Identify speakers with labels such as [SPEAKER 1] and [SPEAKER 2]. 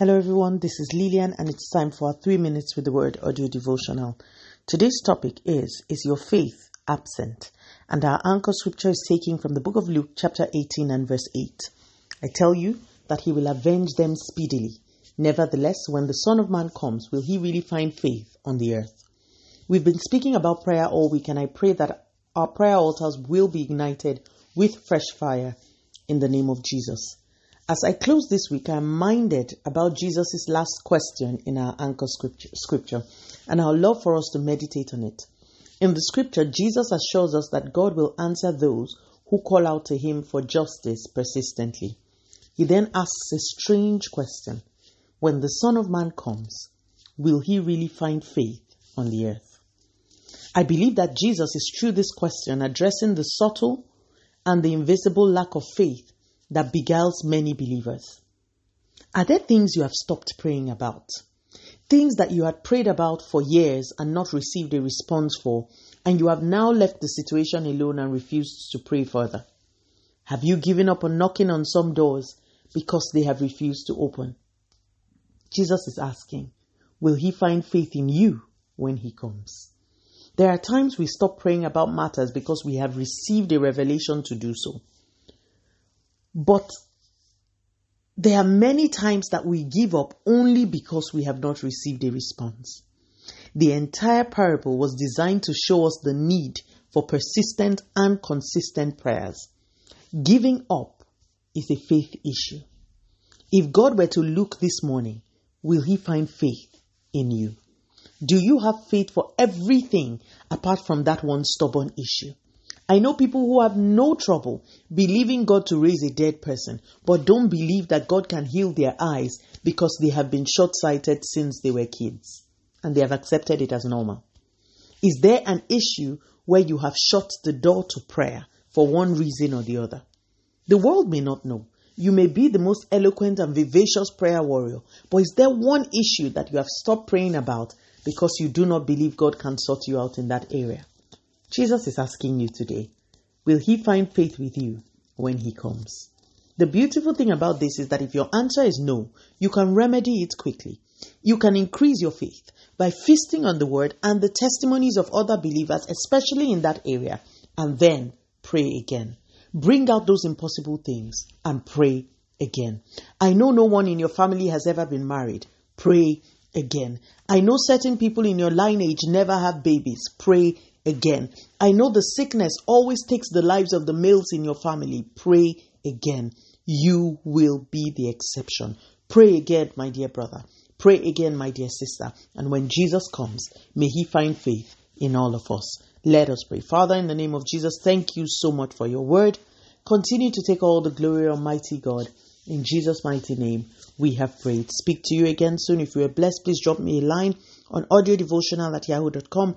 [SPEAKER 1] Hello, everyone. This is Lillian, and it's time for our three minutes with the word audio devotional. Today's topic is Is your faith absent? And our anchor scripture is taken from the book of Luke, chapter 18, and verse 8. I tell you that he will avenge them speedily. Nevertheless, when the Son of Man comes, will he really find faith on the earth? We've been speaking about prayer all week, and I pray that our prayer altars will be ignited with fresh fire in the name of Jesus. As I close this week, I'm minded about Jesus' last question in our anchor scripture, and would love for us to meditate on it. In the scripture, Jesus assures us that God will answer those who call out to him for justice persistently. He then asks a strange question When the Son of Man comes, will he really find faith on the earth? I believe that Jesus is through this question addressing the subtle and the invisible lack of faith that beguiles many believers? Are there things you have stopped praying about? Things that you had prayed about for years and not received a response for, and you have now left the situation alone and refused to pray further? Have you given up on knocking on some doors because they have refused to open? Jesus is asking, Will he find faith in you when he comes? There are times we stop praying about matters because we have received a revelation to do so. But there are many times that we give up only because we have not received a response. The entire parable was designed to show us the need for persistent and consistent prayers. Giving up is a faith issue. If God were to look this morning, will He find faith in you? Do you have faith for everything apart from that one stubborn issue? I know people who have no trouble believing God to raise a dead person, but don't believe that God can heal their eyes because they have been short sighted since they were kids and they have accepted it as normal. Is there an issue where you have shut the door to prayer for one reason or the other? The world may not know. You may be the most eloquent and vivacious prayer warrior, but is there one issue that you have stopped praying about because you do not believe God can sort you out in that area? Jesus is asking you today, will he find faith with you when he comes? The beautiful thing about this is that if your answer is no, you can remedy it quickly. You can increase your faith by feasting on the word and the testimonies of other believers, especially in that area, and then pray again. Bring out those impossible things and pray again. I know no one in your family has ever been married. Pray again. I know certain people in your lineage never have babies. Pray again. I know the sickness always takes the lives of the males in your family. Pray again. You will be the exception. Pray again, my dear brother. Pray again, my dear sister. And when Jesus comes, may he find faith in all of us. Let us pray. Father, in the name of Jesus, thank you so much for your word. Continue to take all the glory, Almighty God. In Jesus' mighty name, we have prayed. Speak to you again soon. If you are blessed, please drop me a line on audiodevotional at yahoo.com